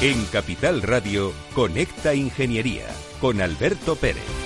En Capital Radio, Conecta Ingeniería con Alberto Pérez.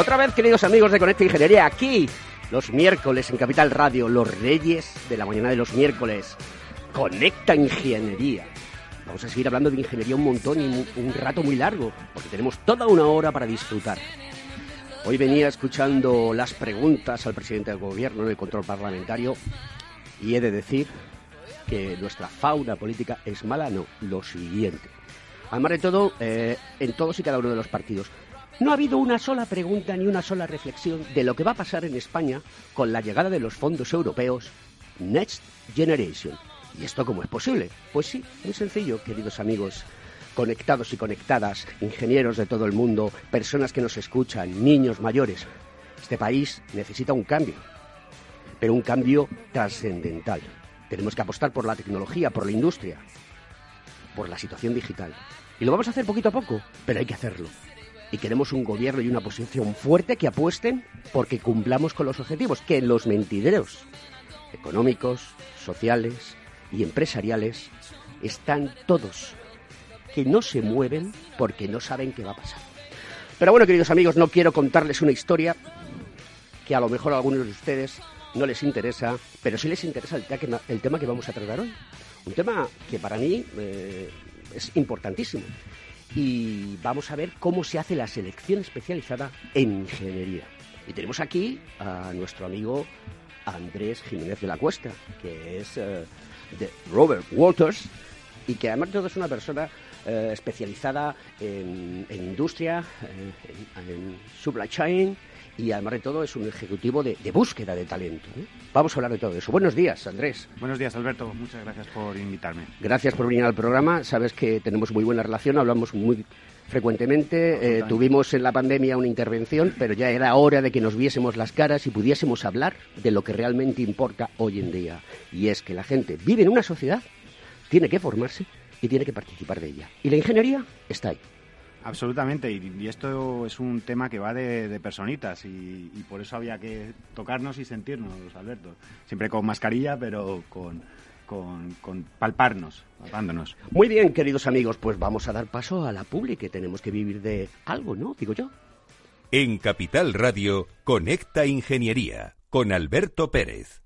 Otra vez, queridos amigos de Conecta Ingeniería, aquí, los miércoles en Capital Radio, los reyes de la mañana de los miércoles. Conecta Ingeniería. Vamos a seguir hablando de ingeniería un montón y un rato muy largo, porque tenemos toda una hora para disfrutar. Hoy venía escuchando las preguntas al presidente del gobierno en el control parlamentario y he de decir que nuestra fauna política es mala, no, lo siguiente. Además de todo, eh, en todos y cada uno de los partidos. No ha habido una sola pregunta ni una sola reflexión de lo que va a pasar en España con la llegada de los fondos europeos Next Generation. ¿Y esto cómo es posible? Pues sí, muy sencillo, queridos amigos conectados y conectadas, ingenieros de todo el mundo, personas que nos escuchan, niños mayores. Este país necesita un cambio, pero un cambio trascendental. Tenemos que apostar por la tecnología, por la industria, por la situación digital. Y lo vamos a hacer poquito a poco, pero hay que hacerlo y queremos un gobierno y una posición fuerte que apuesten porque cumplamos con los objetivos, que los mentideros económicos, sociales y empresariales están todos, que no se mueven porque no saben qué va a pasar. Pero bueno, queridos amigos, no quiero contarles una historia que a lo mejor a algunos de ustedes no les interesa, pero sí les interesa el, tema que vamos a tratar hoy. Un tema que para mí eh, es importantísimo y vamos a ver cómo se hace la selección especializada en ingeniería. Y tenemos aquí a nuestro amigo Andrés Jiménez de la Cuesta, que es eh, de Robert Walters y que además de todo es una persona eh, especializada en, industria, en, en supply chain y además de todo es un ejecutivo de, búsqueda de talento. ¿eh? Vamos a hablar de todo eso. Buenos días, Andrés. Buenos días, Alberto. Muchas gracias por invitarme. Gracias por venir al programa. Sabes que tenemos muy buena relación, hablamos muy frecuentemente. Eh, tuvimos en la pandemia una intervención, pero ya era hora de que nos viésemos las caras y pudiésemos hablar de lo que realmente importa hoy en día. Y es que la gente vive en una sociedad, tiene que formarse y tiene que participar de ella. Y la ingeniería está ahí. Absolutamente, y, esto es un tema que va de, personitas y, por eso había que tocarnos y sentirnos, Alberto. Siempre con mascarilla, pero con, con, palparnos, palpándonos. Muy bien, queridos amigos, pues vamos a dar paso a la pública, que tenemos que vivir de algo, ¿no? Digo yo. En Capital Radio, Conecta Ingeniería, con Alberto Pérez.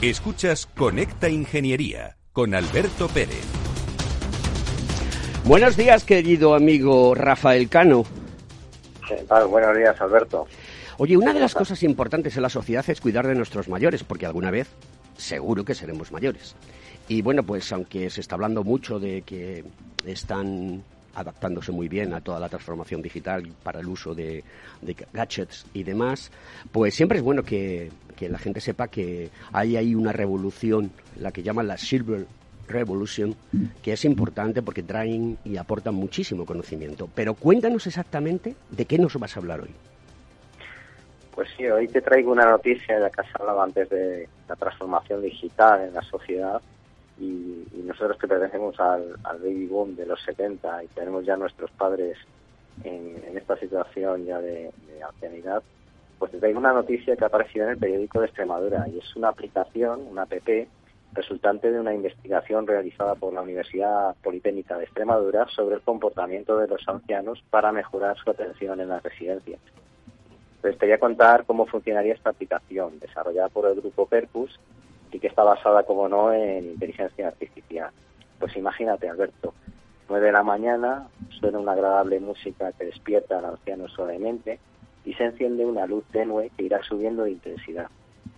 Escuchas Conecta Ingeniería con Alberto Pérez. Buenos días, querido amigo Rafael Cano. Buenos días, Alberto. Oye, una de las cosas importantes en la sociedad es cuidar de nuestros mayores, porque alguna vez seguro que seremos mayores. Y bueno, pues aunque se está hablando mucho de que están adaptándose muy bien a toda la transformación digital para el uso de, gadgets y demás, pues siempre es bueno que, la gente sepa que hay ahí una revolución, la que llaman la Silver Revolution, que es importante porque traen y aportan muchísimo conocimiento. Pero cuéntanos exactamente de qué nos vas a hablar hoy. Pues sí, hoy te traigo una noticia, ya que has hablado antes de la transformación digital en la sociedad y, nosotros que pertenecemos al, baby boom de los 70 y tenemos ya nuestros padres en, esta situación ya de, de, ancianidad, pues te traigo una noticia que ha aparecido en el periódico de Extremadura y es una aplicación, una app, resultante de una investigación realizada por la Universidad Politécnica de Extremadura sobre el comportamiento de los ancianos para mejorar su atención en las residencias. Pues te voy a contar cómo funcionaría esta aplicación, desarrollada por el grupo Percus y que está basada, como no, en inteligencia artificial. Pues imagínate, Alberto, 9 de la mañana, suena una agradable música que despierta al anciano suavemente y se enciende una luz tenue que irá subiendo de intensidad.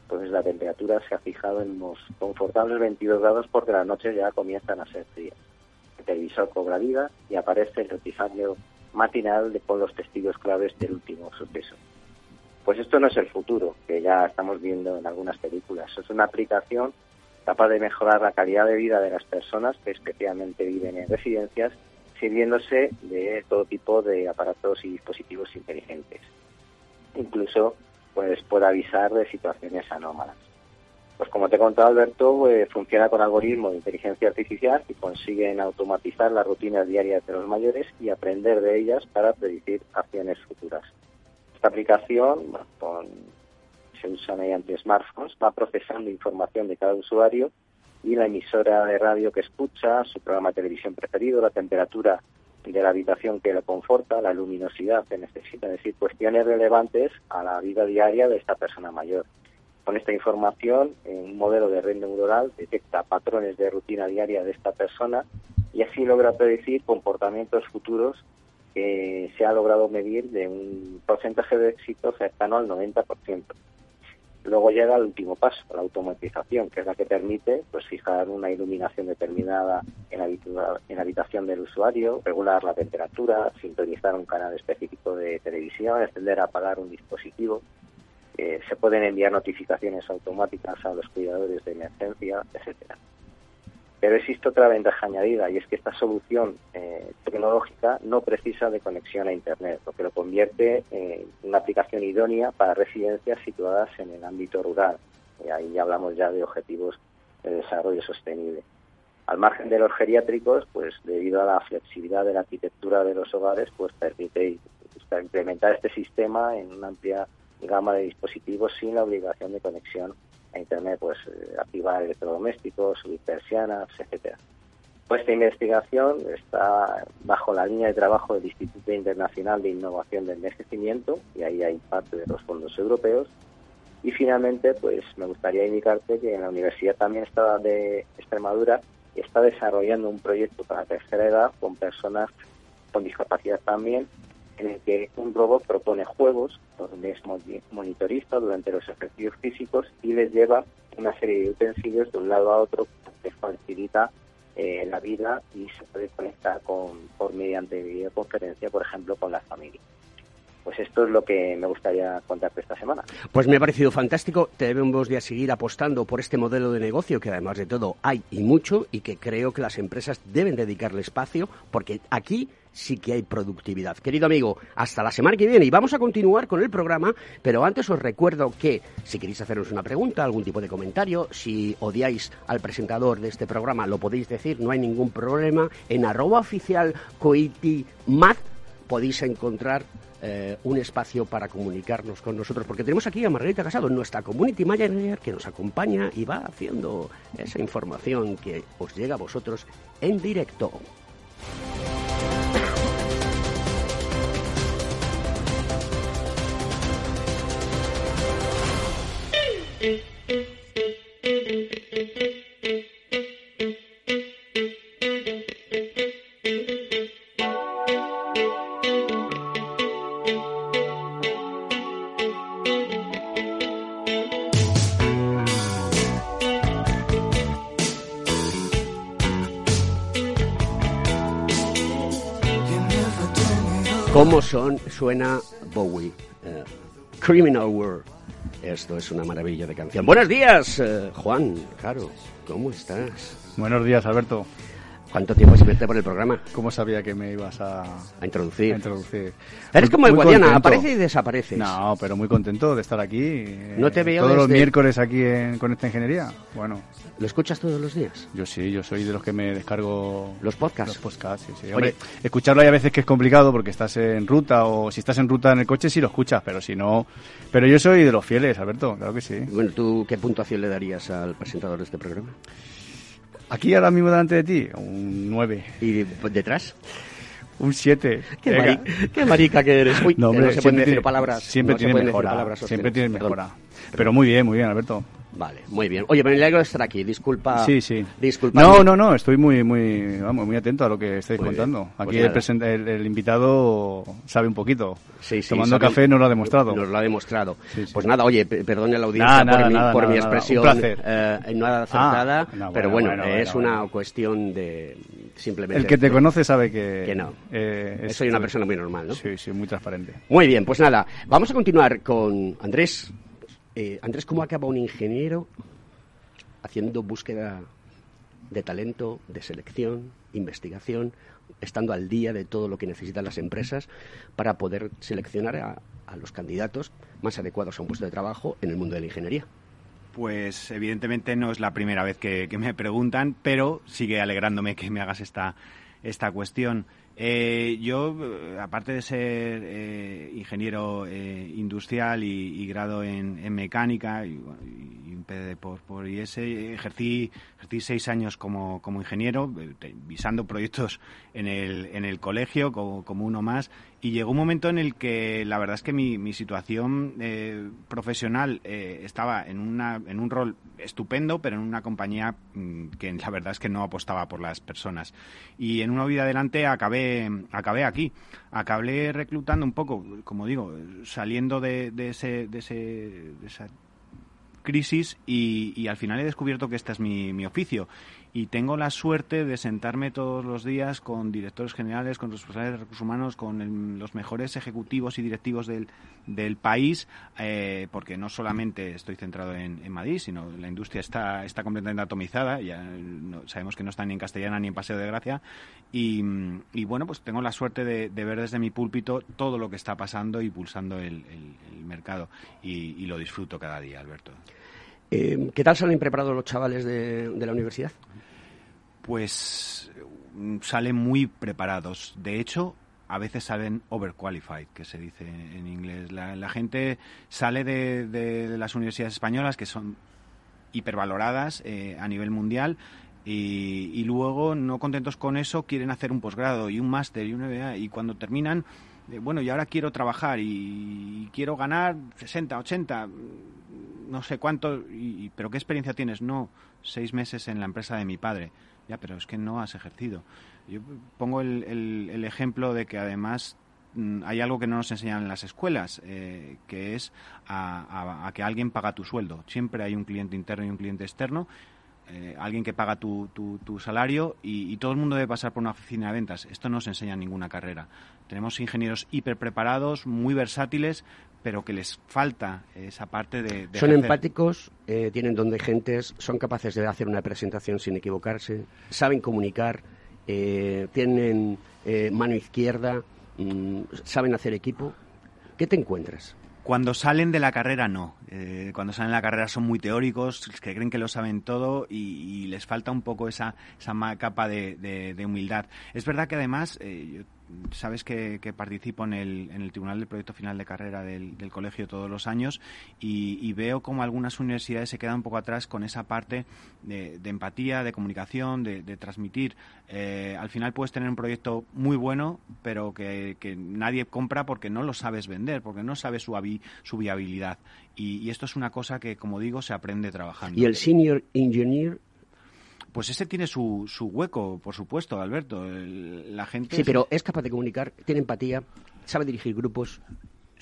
Entonces la temperatura se ha fijado en unos confortables 22 grados porque las noches ya comienzan a ser frías. El televisor cobra vida y aparece el noticiario matinal de, con los testigos claves del último suceso. Pues esto no es el futuro, que ya estamos viendo en algunas películas. Es una aplicación capaz de mejorar la calidad de vida de las personas que especialmente viven en residencias, sirviéndose de todo tipo de aparatos y dispositivos inteligentes. Incluso pues puede avisar de situaciones anómalas. Pues como te he contado, Alberto, pues, funciona con algoritmos de inteligencia artificial y consiguen automatizar las rutinas diarias de los mayores y aprender de ellas para predecir acciones futuras. Esta aplicación se usa mediante smartphones, va procesando información de cada usuario y la emisora de radio que escucha, su programa de televisión preferido, la temperatura de la habitación que lo conforta, la luminosidad que necesita, es decir, cuestiones relevantes a la vida diaria de esta persona mayor. Con esta información, un modelo de red neuronal detecta patrones de rutina diaria de esta persona y así logra predecir comportamientos futuros que se ha logrado medir de un porcentaje de éxito cercano al 90%. Luego llega el último paso, la automatización, que es la que permite pues fijar una iluminación determinada en la, habitación del usuario, regular la temperatura, sintonizar un canal específico de televisión, extender a apagar un dispositivo. Eh, se pueden enviar notificaciones automáticas a los cuidadores de emergencia, etcétera. Pero existe otra ventaja añadida y es que esta solución eh, tecnológica no precisa de conexión a Internet, lo que lo convierte en una aplicación idónea para residencias situadas en el ámbito rural. Y ahí hablamos ya de objetivos de desarrollo sostenible. Al margen de los geriátricos, pues debido a la flexibilidad de la arquitectura de los hogares, pues permite implementar este sistema en una amplia gama de dispositivos sin la obligación de conexión a Internet, pues eh, activar electrodomésticos, subir persianas, etcétera. Pues esta investigación está bajo la línea de trabajo del Instituto Internacional de Innovación del Envejecimiento, y ahí hay parte de los fondos europeos. Y finalmente, pues me gustaría indicarte que en la Universidad también está de Extremadura está desarrollando un proyecto para la tercera edad con personas con discapacidad también en el que un robot propone juegos donde es monitorista durante los ejercicios físicos y les lleva una serie de utensilios de un lado a otro que facilita eh, la vida y se puede conectar con, por mediante videoconferencia, por ejemplo, con la familia. Pues esto es lo que me gustaría contarte esta semana. Pues me ha parecido fantástico. Debemos de seguir apostando por este modelo de negocio que además de todo hay y mucho y que creo que las empresas deben dedicarle espacio porque aquí sí que hay productividad. Querido amigo, hasta la semana que viene y vamos a continuar con el programa, pero antes os recuerdo que si queréis hacernos una pregunta, algún tipo de comentario, si odiáis al presentador de este programa, lo podéis decir, no hay ningún problema. En arroba oficial podéis encontrar eh, un espacio para comunicarnos con nosotros, porque tenemos aquí a Margarita Casado, nuestra community manager, que nos acompaña y va haciendo esa información que os llega a vosotros en directo. ¿Cómo son, suena Bowie? Uh, Criminal World. Esto es una maravilla de canción. Buenos días, eh, Juan, Caro, ¿cómo estás? Buenos días, Alberto. ¿Cuánto tiempo sin verte por el programa? ¿Cómo sabía que me ibas a, A introducir. a introducir? Eres como el Guadiana, contento. aparece y desapareces. No, pero muy contento de estar aquí. eh, No te veo Todos los miércoles aquí en, con esta ingeniería. Bueno, ¿Lo escuchas todos los días? yo sí, yo soy de los que me descargo Los podcasts. Los podcasts, sí, sí. Oye. Hombre, escucharlo hay a veces que es complicado porque estás en ruta o si estás en ruta en el coche sí lo escuchas, pero si no... Pero yo soy de los fieles, Alberto, claro que sí. Bueno, ¿tú qué puntuación le darías al presentador de este programa? Aquí ahora mismo delante de ti, un 9, ¿Y pues, detrás? un 7. Qué, mari- qué marica que eres. Uy, No, que hombre, no se pueden decir palabras. Siempre no se tiene pueden decir mejora. palabras Siempre obscenas. tiene Perdón. mejora. Pero muy bien, muy bien, Alberto. Vale, muy bien. Oye, me alegro de estar aquí. Disculpa. Sí, sí. Disculpa. No, no, no, estoy muy, muy, vamos, muy atento a lo que estáis Muy contando. Pues Aquí el, el- el invitado sabe un poquito. Sí, sí, Tomando sabe- café nos lo ha demostrado. Nos lo ha demostrado. Sí. Pues nada, oye, pe- perdone a la audiencia por, nada, mi, nada, por mi nada, expresión Un placer. eh, no acertada, Ah, no, pero bueno, bueno, bueno, es bueno, una cuestión de simplemente... El que te conoce sabe que... Que no. eh, Soy una persona muy normal, ¿no? Sí, sí, muy transparente. Muy bien, pues nada, vamos a continuar con Andrés. Eh, Andrés, ¿cómo acaba un ingeniero haciendo búsqueda de talento, de selección, investigación, estando al día de todo lo que necesitan las empresas para poder seleccionar a, los candidatos más adecuados a un puesto de trabajo en el mundo de la ingeniería? Pues evidentemente no es la primera vez que, que me preguntan, pero sigue alegrándome que me hagas esta, esta cuestión. Eh, yo, eh, aparte de ser eh, ingeniero eh, industrial y, grado en, mecánica y, y PDD por, por IS, ejercí, ejercí seis años como, como ingeniero, eh, visando proyectos en el, en el colegio como, como uno más. Y llegó un momento en el que la verdad es que mi, situación eh, profesional eh, estaba en, una, en un rol estupendo, pero en una compañía mm, que la verdad es que no apostaba por las personas. Y en una vida adelante acabé, acabé aquí. Acabé reclutando un poco, como digo, saliendo de, ese, de, ese, de esa crisis y, y al final he descubierto que este es mi, mi oficio y tengo la suerte de sentarme todos los días con directores generales, con responsables de recursos humanos, con los mejores ejecutivos y directivos del, del país, eh, porque no solamente estoy centrado en, Madrid, sino la industria está, está completamente atomizada, ya sabemos que no está ni en castellana ni en Paseo de Gracia, y, bueno, pues tengo la suerte de, ver desde mi púlpito todo lo que está pasando y pulsando el, mercado, y lo disfruto cada día, Alberto. Eh, ¿Qué tal salen preparados los chavales de, la universidad? Pues mm, salen muy preparados. De hecho, a veces salen overqualified, que se dice en inglés. La, gente sale de, las universidades españolas, que son hipervaloradas eh, a nivel mundial, y, y luego, no contentos con eso, quieren hacer un posgrado y un máster y un MBA, y cuando terminan, bueno, y ahora quiero trabajar y, quiero ganar 60, 80, no sé cuánto, y- pero ¿qué experiencia tienes? No, seis meses en la empresa de mi padre. Ya, pero es que no has ejercido. Yo pongo el, el- el ejemplo de que además mm, hay algo que no nos enseñan en las escuelas, eh, que es a, a- a que alguien paga tu sueldo. Siempre hay un cliente interno y un cliente externo. Eh, alguien que paga tu, tu- tu salario y, y todo el mundo debe pasar por una oficina de ventas. Esto no se enseña en ninguna carrera. Tenemos ingenieros hiper preparados, muy versátiles, pero que les falta esa parte de... de Son empáticos, eh, tienen don de gentes, son capaces de hacer una presentación sin equivocarse, saben comunicar, eh, tienen mano izquierda, mm, saben hacer equipo. ¿Qué te encuentras? Cuando salen de la carrera, no. Eh, cuando salen de la carrera son muy teóricos, que creen que lo saben todo y, les falta un poco esa, esa capa de, de- de humildad. Es verdad que además, eh, yo- sabes que, participo en el, Tribunal del Proyecto Final de Carrera del, colegio todos los años y, veo como algunas universidades se quedan un poco atrás con esa parte de, empatía, de comunicación, de, transmitir. Eh, al final puedes tener un proyecto muy bueno, pero que, nadie compra porque no lo sabes vender, porque no sabes su viabilidad. Y, y esto es una cosa que, como digo, se aprende trabajando. Y el senior engineer, Pues ese tiene su, su hueco, por supuesto, Alberto. El- la gente... sí, pero es capaz de comunicar, tiene empatía, sabe dirigir grupos.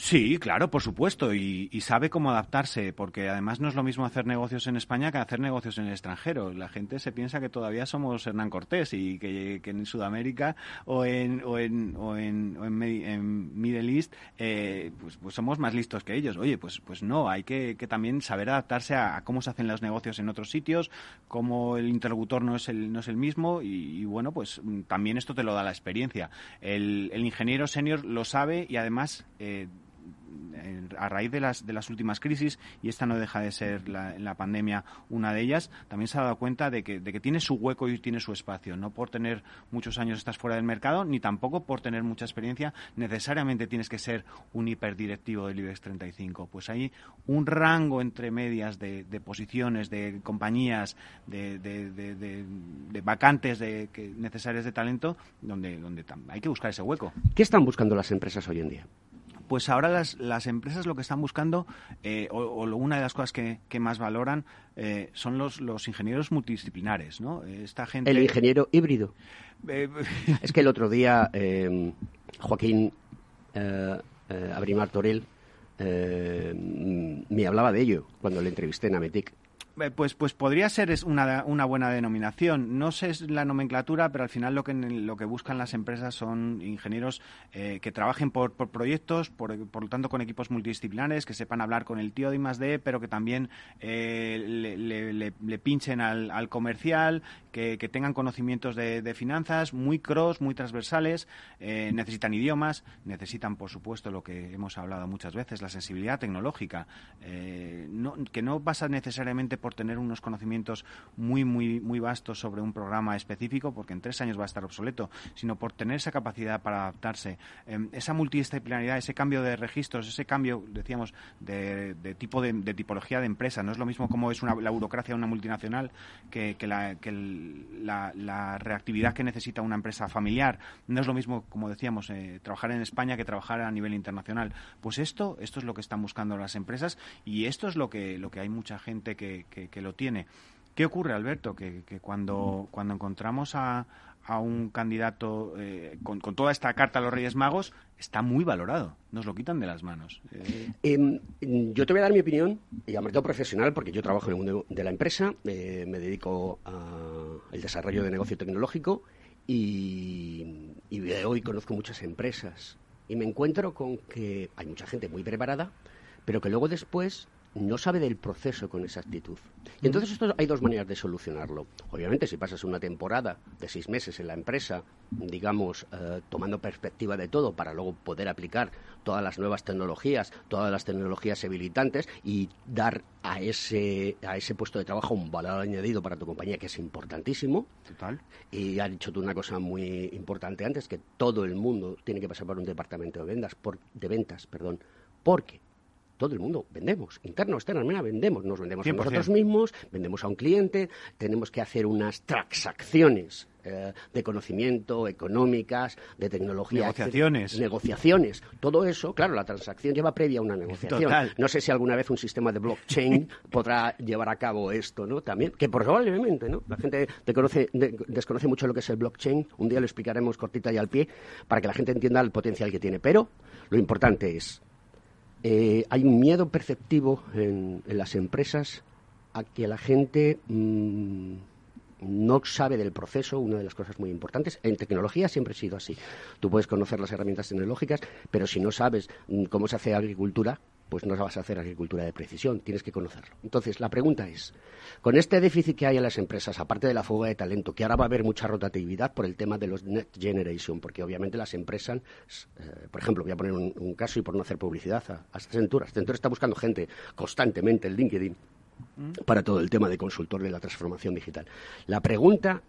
Sí, claro, por supuesto, y, sabe cómo adaptarse, porque además no es lo mismo hacer negocios en España que hacer negocios en el extranjero. La gente se piensa que todavía somos Hernán Cortés y que, en Sudamérica o en, o en, o en, en, Middle East eh, pues, pues, somos más listos que ellos. Oye, pues, pues no, hay que, también saber adaptarse a, cómo se hacen los negocios en otros sitios, cómo el interlocutor no es el, no es el mismo y, bueno, pues también esto te lo da la experiencia. El, el ingeniero senior lo sabe y además... Eh, a raíz de las, de las últimas crisis, y esta no deja de ser la, la pandemia una de ellas, también se ha dado cuenta de que, de que tiene su hueco y tiene su espacio. No por tener muchos años estás fuera del mercado, ni tampoco por tener mucha experiencia, necesariamente tienes que ser un hiperdirectivo del IBEX 35. Pues hay un rango entre medias de, posiciones, de compañías, de vacantes de, que, necesarias de talento, donde, donde hay que buscar ese hueco. ¿Qué están buscando las empresas hoy en día? Pues ahora las, las empresas lo que están buscando, eh, o, una de las cosas que, más valoran, eh, son los, los ingenieros multidisciplinares, ¿no? Esta gente... El ingeniero híbrido. Eh, es que el otro día Joaquín Abrimar Torel me hablaba de ello cuando le entrevisté en Ametic. Eh, pues, pues podría ser una, una buena denominación. No sé la nomenclatura, pero al final lo que, lo que buscan las empresas son ingenieros eh, que trabajen por, por proyectos, por, por, lo tanto con equipos multidisciplinares, que sepan hablar con el tío de I+D, pero que también eh, le, pinchen al, al comercial, que, que, tengan conocimientos de, de, finanzas muy cross, muy transversales, necesitan idiomas, necesitan, por supuesto, lo que hemos hablado muchas veces, la sensibilidad tecnológica, no, que no pasa necesariamente por por tener unos conocimientos muy, muy, muy vastos sobre un programa específico, porque en tres años va a estar obsoleto, sino por tener esa capacidad para adaptarse, em, esa multidisciplinaridad, ese cambio de registros, ese cambio, decíamos, de, tipo de, tipología de empresa. No es lo mismo como es una, la burocracia de una multinacional que, la, que la, reactividad que necesita una empresa familiar. No es lo mismo, como decíamos, eh, trabajar en España que trabajar a nivel internacional. Pues esto, esto es lo que están buscando las empresas y esto es lo que, lo que hay mucha gente que, que, lo tiene. ¿Qué ocurre, Alberto? Que, cuando, cuando encontramos a, a un candidato eh, con, toda esta carta a los Reyes Magos, está muy valorado. Nos lo quitan de las manos. Eh, em, yo te voy a dar mi opinión, y a mercado profesional, porque yo trabajo en el mundo de la empresa, eh, me dedico al desarrollo de negocio tecnológico y, y veo y conozco muchas empresas. Y me encuentro con que hay mucha gente muy preparada, pero que luego después no sabe del proceso con esa actitud. Y entonces esto, hay dos maneras de solucionarlo. Obviamente, si pasas una temporada de seis meses en la empresa, digamos, eh, tomando perspectiva de todo para luego poder aplicar todas las nuevas tecnologías, todas las tecnologías habilitantes y dar a ese, a ese puesto de trabajo un valor añadido para tu compañía, que es importantísimo. Total. Y has dicho tú una cosa muy importante antes, que todo el mundo tiene que pasar por un departamento de ventas, por, de ventas, perdón, porque todo el mundo vendemos, interno, externo, vendemos, nos vendemos a nosotros mismos, vendemos a un cliente, tenemos que hacer unas transacciones eh, de conocimiento, económicas, de tecnología. Negociaciones. negociaciones. Todo eso, claro, la transacción lleva previa a una negociación. No sé si alguna vez un sistema de blockchain podrá llevar a cabo esto, ¿no? También, que probablemente, ¿no? La gente desconoce mucho lo que es el blockchain. Un día lo explicaremos cortita y al pie para que la gente entienda el potencial que tiene. Pero lo importante es eh, hay un miedo perceptivo en, las empresas a que la gente mm, no sabe del proceso, una de las cosas muy importantes. En tecnología siempre ha sido así. Tú puedes conocer las herramientas tecnológicas, pero si no sabes mm, cómo se hace agricultura, pues no vas a hacer agricultura de precisión, tienes que conocerlo. Entonces, la pregunta es, con este déficit que hay en las empresas, aparte de la fuga de talento, que ahora va a haber mucha rotatividad por el tema de los Next Generation, porque obviamente las empresas, eh, por ejemplo, voy a poner un, caso y por no hacer publicidad a, a Accenture. Accenture está buscando gente constantemente en LinkedIn mm. para todo el tema de consultor de la transformación digital. La pregunta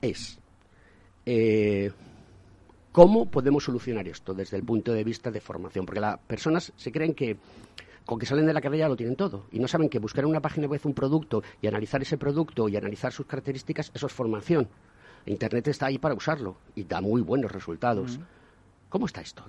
es, eh, ¿Cómo podemos solucionar esto desde el punto de vista de formación? Porque las personas se creen que con que salen de la carrera lo tienen todo y no saben que buscar en una página web un producto y analizar ese producto y analizar sus características, eso es formación. Internet está ahí para usarlo y da muy buenos resultados. ¿Cómo está esto?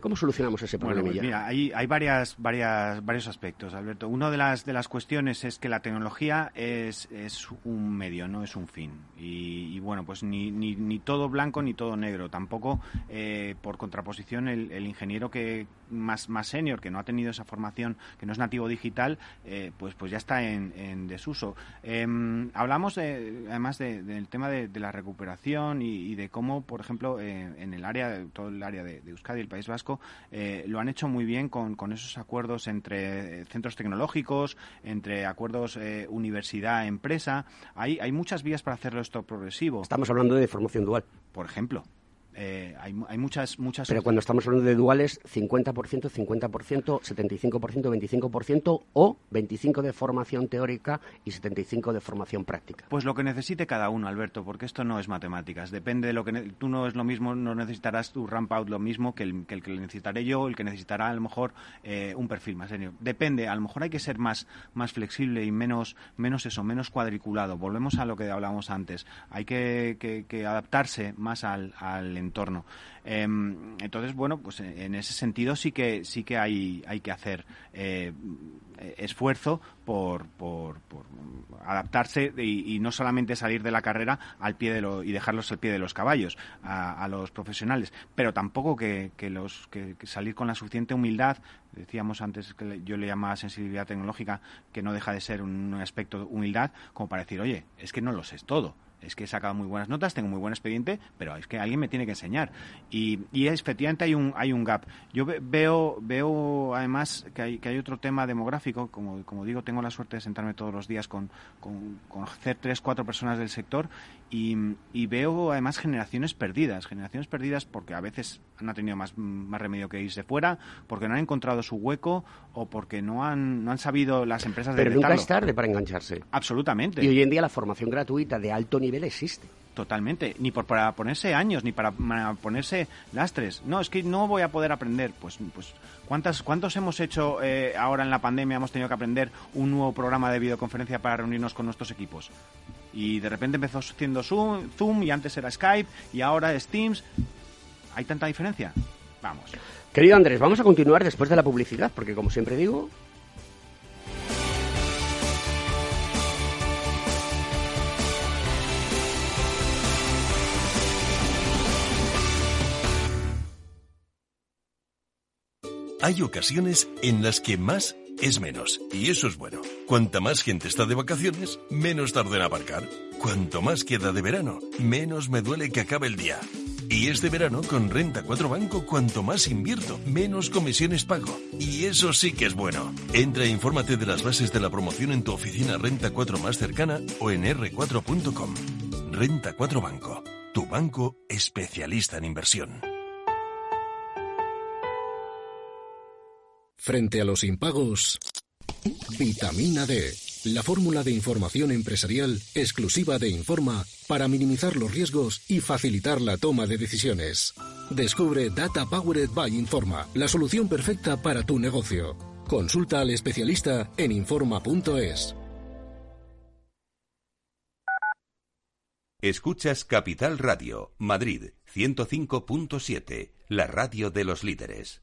¿Cómo, solucionamos ese problema? Bueno, pues mira, hay, hay varias, varias, varios aspectos, Alberto. Una de las, de las cuestiones es que la tecnología es, es un medio, no es un fin. Y, bueno, pues ni, ni, ni, todo blanco ni todo negro. Tampoco, eh, por contraposición, el, el, ingeniero que más, más senior, que no ha tenido esa formación, que no es nativo digital, eh, pues, pues ya está en, en desuso. Em, hablamos, además, del tema de, la recuperación y, de cómo, por ejemplo, eh, en el área, todo el área de de, Euskadi, el País Vasco, eh, lo han hecho muy bien con, con, esos acuerdos entre centros tecnológicos, entre acuerdos eh, universidad-empresa. Hay, hay muchas vías para hacerlo esto progresivo. Estamos hablando de formación dual. Por ejemplo. Eh, hay, hay, muchas, muchas... Pero cuando estamos hablando de duales, 50%, 50%, 75%, 25% o 25% de formación teórica y 75% de formación práctica. Pues lo que necesite cada uno, Alberto, porque esto no es matemáticas. Depende de lo que... Tú no es lo mismo, no necesitarás tu ramp out lo mismo que el que, el que necesitaré yo, el que necesitará a lo mejor eh, un perfil más serio. Depende, a lo mejor hay que ser más, más flexible y menos, menos eso, menos cuadriculado. Volvemos a lo que hablábamos antes. Hay que, que, adaptarse más al, al entorno. Em, entonces, bueno, pues en ese sentido sí que sí que hay, hay que hacer eh, esfuerzo por, por, adaptarse y, no solamente salir de la carrera al pie de lo, y dejarlos al pie de los caballos a, los profesionales, pero tampoco que, los que, salir con la suficiente humildad. Decíamos antes que yo le llamaba sensibilidad tecnológica, que no deja de ser un aspecto de humildad, como para decir, oye, es que no lo sé todo es que he sacado muy buenas notas, tengo muy buen expediente, pero es que alguien me tiene que enseñar. Y, y efectivamente hay un, hay un gap. Yo veo, veo además que hay, que hay otro tema demográfico, como, como digo, tengo la suerte de sentarme todos los días con, con, conocer tres, cuatro personas del sector y, y, veo además generaciones perdidas, generaciones perdidas porque a veces no han tenido más, más remedio que irse fuera, porque no han encontrado su hueco o porque no han, no han sabido las empresas Pero nunca es tarde para engancharse. Absolutamente. Y hoy en día la formación gratuita de alto nivel existe. Totalmente, ni por, para ponerse años, ni para, ponerse lastres. No, es que no voy a poder aprender. Pues, pues ¿cuántas, ¿cuántos hemos hecho eh, ahora en la pandemia? Hemos tenido que aprender un nuevo programa de videoconferencia para reunirnos con nuestros equipos. Y de repente empezó siendo Zoom y antes era Skype y ahora es Teams. ¿Hay tanta diferencia? Vamos. Querido Andrés, vamos a continuar después de la publicidad, porque como siempre digo, Hay ocasiones en las que más es menos, y eso es bueno. Cuanta más gente está de vacaciones, menos tarda en aparcar. Cuanto más queda de verano, menos me duele que acabe el día. Y este verano con Renta 4 Banco, cuanto más invierto, menos comisiones pago. Y eso sí que es bueno. Entra e infórmate de las bases de la promoción en tu oficina Renta 4 más cercana o en r4.com. Renta 4 Banco, tu banco especialista en inversión. Frente a los impagos, vitamina D, la fórmula de información empresarial exclusiva de Informa para minimizar los riesgos y facilitar la toma de decisiones. Descubre Data Powered by Informa, la solución perfecta para tu negocio. Consulta al especialista en Informa.es. Escuchas Capital Radio, Madrid 105.7, la radio de los líderes.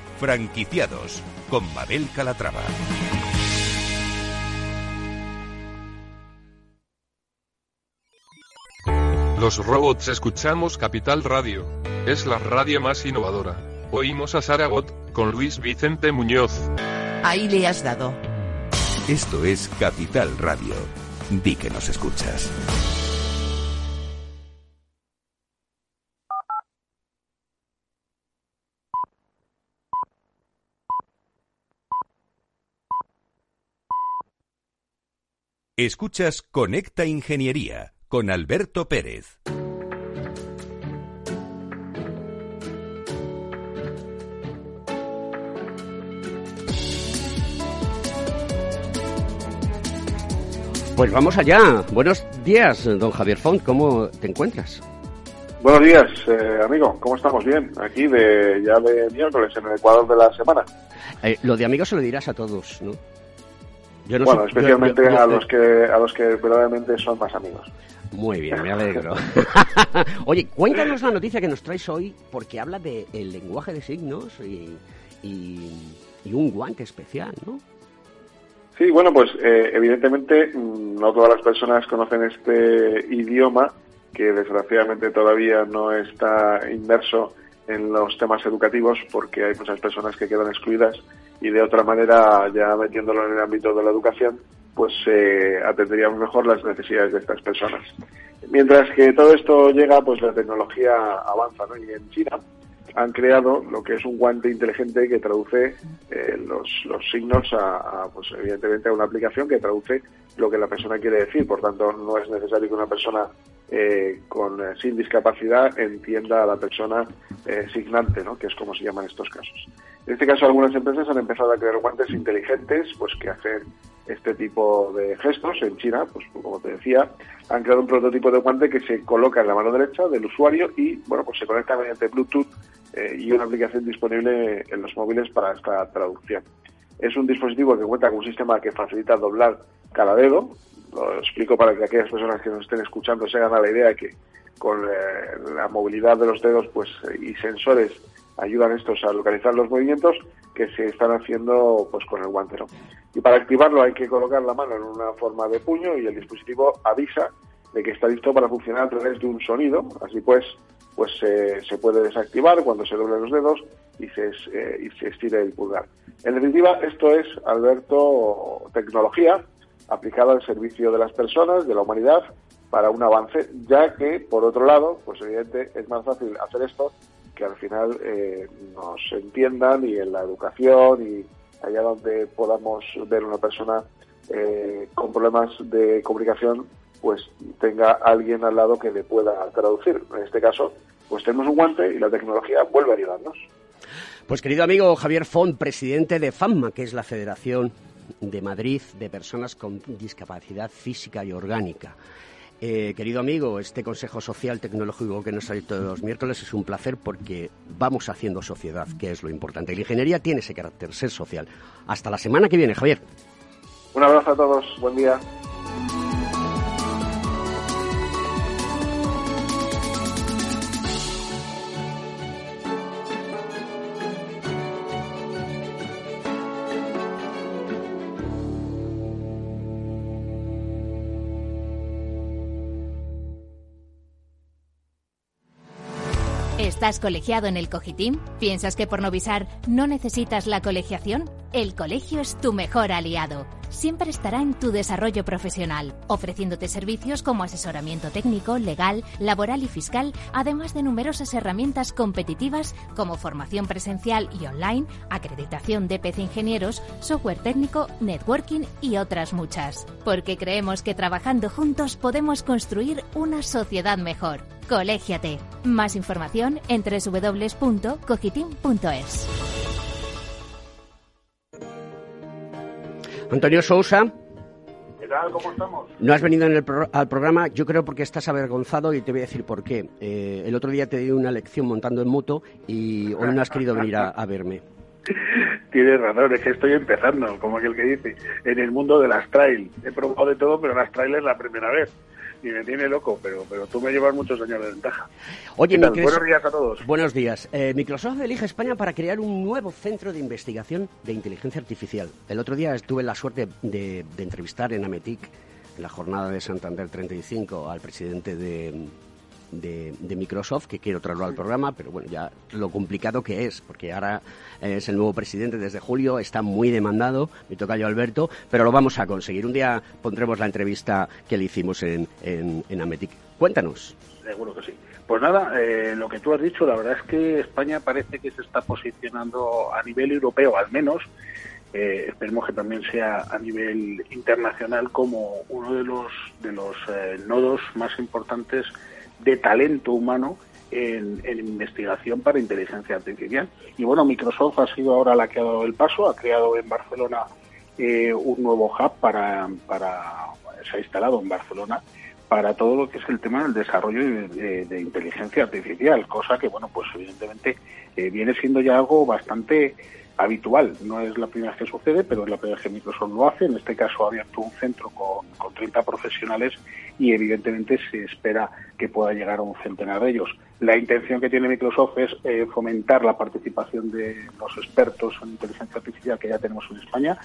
Franquiciados con Mabel Calatrava. Los robots escuchamos Capital Radio. Es la radio más innovadora. Oímos a Saragot, con Luis Vicente Muñoz. Ahí le has dado. Esto es Capital Radio. Di que nos escuchas. Escuchas Conecta Ingeniería con Alberto Pérez. Pues vamos allá. Buenos días, don Javier Font. ¿Cómo te encuentras? Buenos días, eh, amigo. ¿Cómo estamos? Bien. Aquí de, ya de miércoles, en el Ecuador de la semana. Eh, lo de amigo se lo dirás a todos, ¿no? Yo no bueno, especialmente a los que a los que verdaderamente son más amigos. Muy bien, me alegro. Oye, cuéntanos la noticia que nos traes hoy, porque habla del el lenguaje de signos y, y, un guante especial, ¿no? Sí, bueno, pues eh, evidentemente mm, no todas las personas conocen este idioma que desgraciadamente todavía no está inmerso en los temas educativos porque hay muchas personas que quedan excluidas y de otra manera, ya metiéndolo en el ámbito de la educación, pues eh, atenderíamos mejor las necesidades de estas personas. Mientras que todo esto llega, pues la tecnología avanza, ¿no? Y en China han creado lo que es un guante inteligente que traduce eh, los, los, signos a, pues evidentemente a una aplicación que traduce lo que la persona quiere decir. Por tanto, no es necesario que una persona eh, con eh, sin discapacidad entienda a la persona signante, ¿no? que es como se llama en estos casos. En este caso, algunas empresas han empezado a crear guantes inteligentes, pues que hacen este tipo de gestos. En China, pues como te decía, han creado un prototipo de guante que se coloca en la mano derecha del usuario y, bueno, pues se conecta mediante Bluetooth eh, y una aplicación disponible en los móviles para esta traducción. Es un dispositivo que cuenta con un sistema que facilita doblar cada dedo. Lo explico para que aquellas personas que nos estén escuchando se hagan la idea de que con eh, la movilidad de los dedos pues y sensores ayudan estos a localizar los movimientos que se están haciendo pues con el guantero. Y para activarlo hay que colocar la mano en una forma de puño y el dispositivo avisa de que está listo para funcionar a través de un sonido. Así pues, pues se puede desactivar cuando se doblen los dedos y se, eh, y se estire el pulgar. En definitiva, esto es, Alberto, tecnología aplicada al servicio de las personas, de la humanidad, para un avance, ya que, por otro lado, pues evidente es más fácil hacer esto que al final eh, nos entiendan y en la educación y allá donde podamos ver una persona eh, con problemas de comunicación, pues tenga alguien al lado que le pueda traducir. En este caso, pues tenemos un guante y la tecnología vuelve a ayudarnos. Pues querido amigo Javier Font, presidente de FAMMA, que es la Federación de Madrid de Personas con Discapacidad Física y Orgánica. Eh, querido amigo, este Consejo Social Tecnológico que nos ha todos los miércoles es un placer porque vamos haciendo sociedad, que es lo importante. La ingeniería tiene ese carácter, ser social. Hasta la semana que viene, Javier. Un abrazo a todos, buen día. ¿Estás colegiado en el Cogitim? ¿Piensas que por Novisar no necesitas la colegiación? El colegio es tu mejor aliado. Siempre estará en tu desarrollo profesional, ofreciéndote servicios como asesoramiento técnico, legal, laboral y fiscal, además de numerosas herramientas competitivas como formación presencial y online, acreditación de PC Ingenieros, software técnico, networking y otras muchas. Porque creemos que trabajando juntos podemos construir una sociedad mejor. Colégiate. Más información en www.cogitim.es. Antonio Sousa. ¿Qué tal? ¿Cómo estamos? No has venido en el al programa, yo creo porque estás avergonzado y te voy a decir por qué. Eh, el otro día te di una lección montando en moto y hoy no has querido venir a, a verme. Tienes razón, es que estoy empezando, como aquel que dice, en el mundo de las trail. He probado de todo, pero las trail es la primera vez y me tiene loco, pero, pero tú me llevas muchos años de ventaja. Oye, buenos días a todos. Buenos días. Eh, Microsoft elige España para crear un nuevo centro de investigación de inteligencia artificial. El otro día tuve la suerte de, de entrevistar en Ametic, en la jornada de Santander 35, al presidente de de, Microsoft, que quiero traerlo al programa, pero bueno, ya lo complicado que es, porque ahora es el nuevo presidente desde julio, está muy demandado, mi tocayo Alberto, pero lo vamos a conseguir. Un día pondremos la entrevista que le hicimos en, en, Ametic. Cuéntanos. Seguro que sí. Pues nada, eh, lo que tú has dicho, la verdad es que España parece que se está posicionando a nivel europeo, al menos, eh, esperemos que también sea a nivel internacional como uno de los de los eh, nodos más importantes de talento humano en, investigación para inteligencia artificial. Y bueno, Microsoft ha sido ahora la que ha dado el paso, ha creado en Barcelona eh, un nuevo hub para, para se ha instalado en Barcelona para todo lo que es el tema del desarrollo de, inteligencia artificial, cosa que, bueno, pues evidentemente eh, viene siendo ya algo bastante habitual. No es la primera vez que sucede, pero es la primera vez que Microsoft lo hace. En este caso ha abierto un centro con, con 30 profesionales y evidentemente se espera que pueda llegar a un centenar de ellos. La intención que tiene Microsoft es eh, fomentar la participación de los expertos en inteligencia artificial que ya tenemos en España.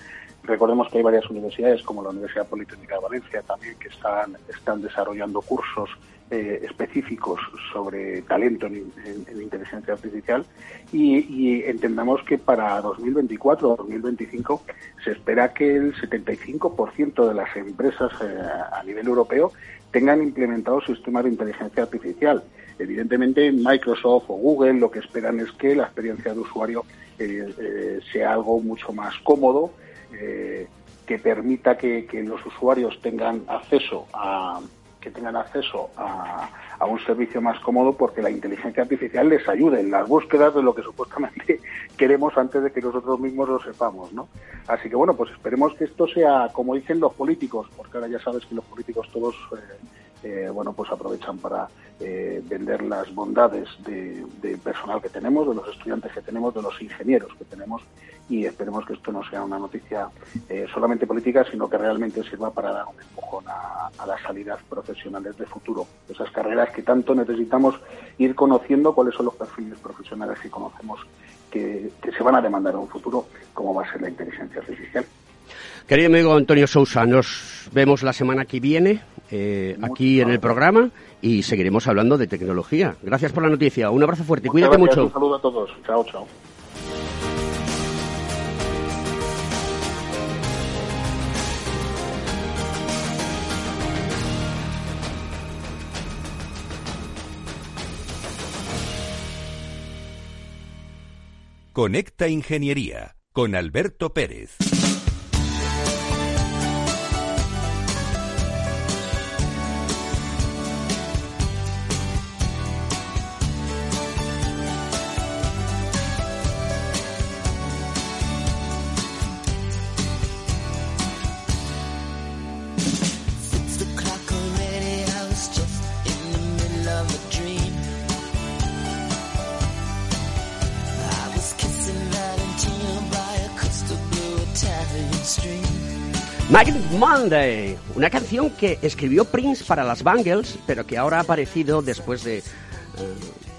Recordemos que hay varias universidades, como la Universidad Politécnica de Valencia también, que están, están desarrollando cursos eh, específicos sobre talento en, inteligencia artificial y, entendamos que para 2024 o 2025 se espera que el 75% de las empresas eh, a nivel europeo tengan implementados sistemas de inteligencia artificial. Evidentemente, Microsoft o Google lo que esperan es que la experiencia de usuario eh, sea algo mucho más cómodo, que permita que, los usuarios tengan acceso a, que tengan acceso a, un servicio más cómodo porque la inteligencia artificial les ayude en las búsquedas de lo que supuestamente queremos antes de que nosotros mismos lo sepamos, ¿no? Así que bueno, pues esperemos que esto sea como dicen los políticos, porque ahora ya sabes que los políticos todos eh, bueno, pues aprovechan para eh, vender las bondades de, personal que tenemos, de los estudiantes que tenemos, de los ingenieros que tenemos y esperemos que esto no sea una noticia eh, solamente política, sino que realmente sirva para dar un empujón a, las salidas profesionales de futuro, esas carreras que tanto necesitamos ir conociendo cuáles son los perfiles profesionales que conocemos que, que se van a demandar en un futuro, como va a ser la inteligencia artificial. Querido amigo Antonio Sousa, nos vemos la semana que viene eh, aquí en el programa y seguiremos hablando de tecnología. Gracias por la noticia. Un abrazo fuerte. Cuídate mucho. Un saludo a todos. Chao, chao. Conecta Ingeniería con Alberto Pérez. Magic Monday, una canción que escribió Prince para las Bangles, pero que ahora ha aparecido después de eh,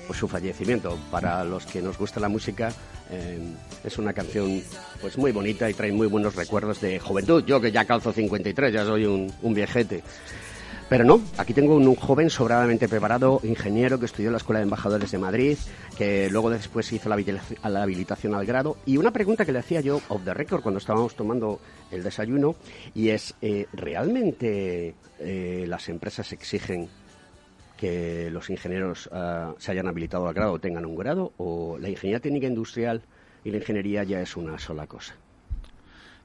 pues su fallecimiento. Para los que nos gusta la música, eh, es una canción pues muy bonita y trae muy buenos recuerdos de juventud. Yo que ya calzo 53, ya soy un, un viejete. Pero no, aquí tengo un, joven sobradamente preparado, ingeniero que estudió en la Escuela de Embajadores de Madrid, que luego después hizo la, habilitación al grado. Y una pregunta que le hacía yo off the record cuando estábamos tomando el desayuno, y es, eh, ¿realmente eh, las empresas exigen que los ingenieros ah, se hayan habilitado al grado o tengan un grado? ¿O la ingeniería técnica industrial y la ingeniería ya es una sola cosa?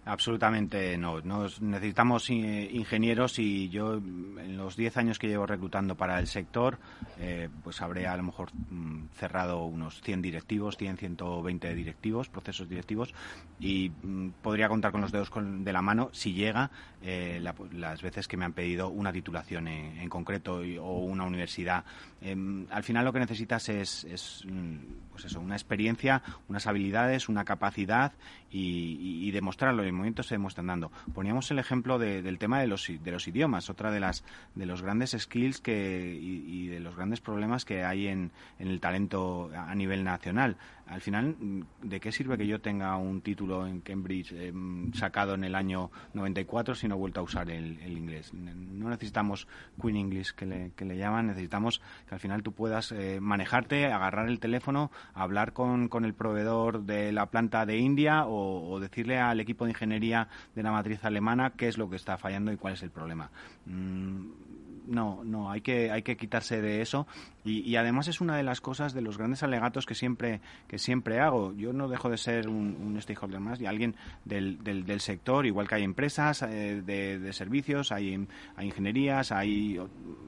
Absolutamente no. Nos necesitamos eh, ingenieros y yo en los 10 años que llevo reclutando para el sector, eh, pues habré a lo mejor mm, cerrado unos 100 directivos, 100, 120 directivos, procesos directivos y mm, podría contar con los dedos de la mano si llega eh, las veces que me han pedido una titulación en, concreto o una universidad. Em, al final lo que necesitas es, es mm, pues eso, una experiencia, unas habilidades, una capacidad y, demostrarlo. En momentos se demuestran dando. Poníamos el ejemplo del tema de los, de los idiomas, otra de las de los grandes skills que, y, de los grandes problemas que hay en, en el talento a nivel nacional al final, ¿de qué sirve que yo tenga un título en Cambridge em, sacado en el año 94 si no he vuelto a usar el, inglés? No necesitamos Queen English, que le, que le llaman, necesitamos que al final tú puedas eh, manejarte, agarrar el teléfono, hablar con, con, el proveedor de la planta de India o, decirle al equipo de ingeniería de la matriz alemana qué es lo que está fallando y cuál es el problema. Mm, no, no, hay que, hay que quitarse de eso y, y, además es una de las cosas de los grandes alegatos que siempre, que siempre hago. Yo no dejo de ser un, un stakeholder más y alguien del, del, del, sector, igual que hay empresas eh, de, de, servicios, hay, hay ingenierías, hay,